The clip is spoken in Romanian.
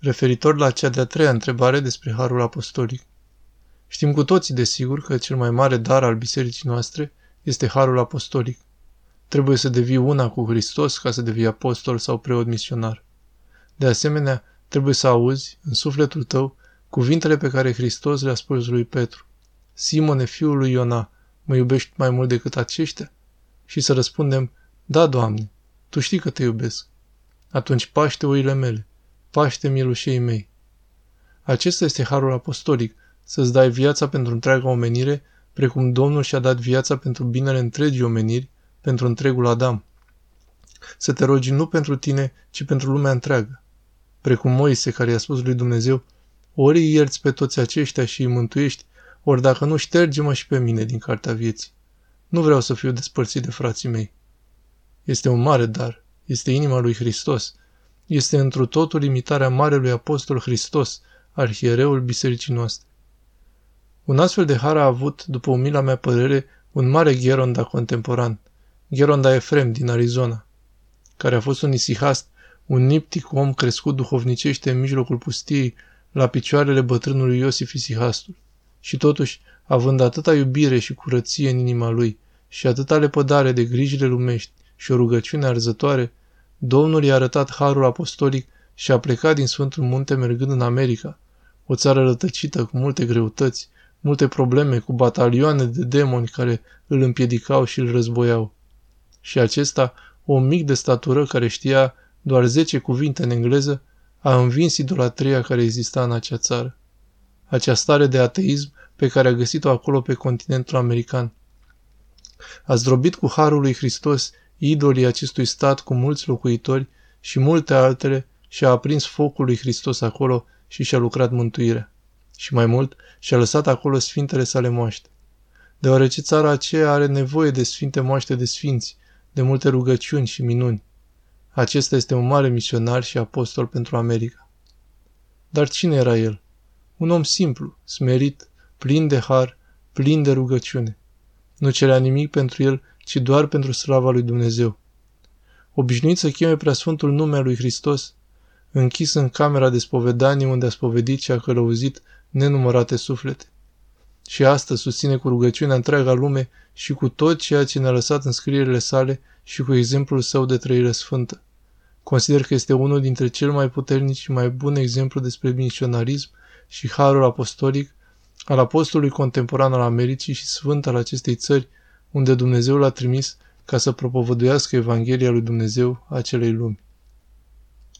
referitor la cea de-a treia întrebare despre Harul Apostolic. Știm cu toții, desigur, că cel mai mare dar al bisericii noastre este Harul Apostolic. Trebuie să devii una cu Hristos ca să devii apostol sau preot misionar. De asemenea, trebuie să auzi, în sufletul tău, cuvintele pe care Hristos le-a spus lui Petru. Simone, fiul lui Iona, mă iubești mai mult decât aceștia? Și să răspundem, da, Doamne, Tu știi că te iubesc. Atunci paște oile mele, paște milușei mei. Acesta este harul apostolic, să-ți dai viața pentru întreaga omenire, precum Domnul și-a dat viața pentru binele întregii omeniri, pentru întregul Adam. Să te rogi nu pentru tine, ci pentru lumea întreagă. Precum Moise, care i-a spus lui Dumnezeu, ori îi ierți pe toți aceștia și îi mântuiești, ori dacă nu, șterge-mă și pe mine din cartea vieții. Nu vreau să fiu despărțit de frații mei. Este un mare dar. Este inima lui Hristos. Este întru totul imitarea Marelui Apostol Hristos, arhiereul bisericii noastre. Un astfel de har a avut, după umila mea părere, un mare Geronda contemporan, Geronda Efrem din Arizona, care a fost un isihast, un niptic om crescut duhovnicește în mijlocul pustiei, la picioarele bătrânului Iosif Isihastul. Și totuși, având atâta iubire și curăție în inima lui și atâta lepădare de grijile lumești și o rugăciune arzătoare, Domnul i-a arătat harul apostolic și a plecat din Sfântul Munte mergând în America, o țară rătăcită cu multe greutăți, multe probleme, cu batalioane de demoni care îl împiedicau și îl războiau. Și acesta, om mic de statură care știa doar zece cuvinte în engleză, a învins idolatria care exista în acea țară. Acea stare de ateism pe care a găsit-o acolo pe continentul american. A zdrobit cu harul lui Hristos idolii acestui stat cu mulți locuitori și multe altele și a aprins focul lui Hristos acolo și și-a lucrat mântuirea. Și mai mult, și-a lăsat acolo sfintele sale moaște. Deoarece țara aceea are nevoie de sfinte moaște de sfinți, de multe rugăciuni și minuni. Acesta este un mare misionar și apostol pentru America. Dar cine era el? Un om simplu, smerit, plin de har, plin de rugăciune. Nu cerea nimic pentru el, ci doar pentru slava lui Dumnezeu. Obișnuit să cheme preasfântul nume lui Hristos, închis în camera de spovedanie unde a spovedit și a călăuzit nenumărate suflete. Și astăzi susține cu rugăciunea întreaga lume și cu tot ceea ce ne-a lăsat în scrierile sale și cu exemplul său de trăire sfântă. Consider că este unul dintre cel mai puternici și mai bun exemplu despre misionarism și harul apostolic al apostolului contemporan al Americii și sfânt al acestei țări, unde Dumnezeu l-a trimis ca să propovăduiască Evanghelia lui Dumnezeu acelei lumi.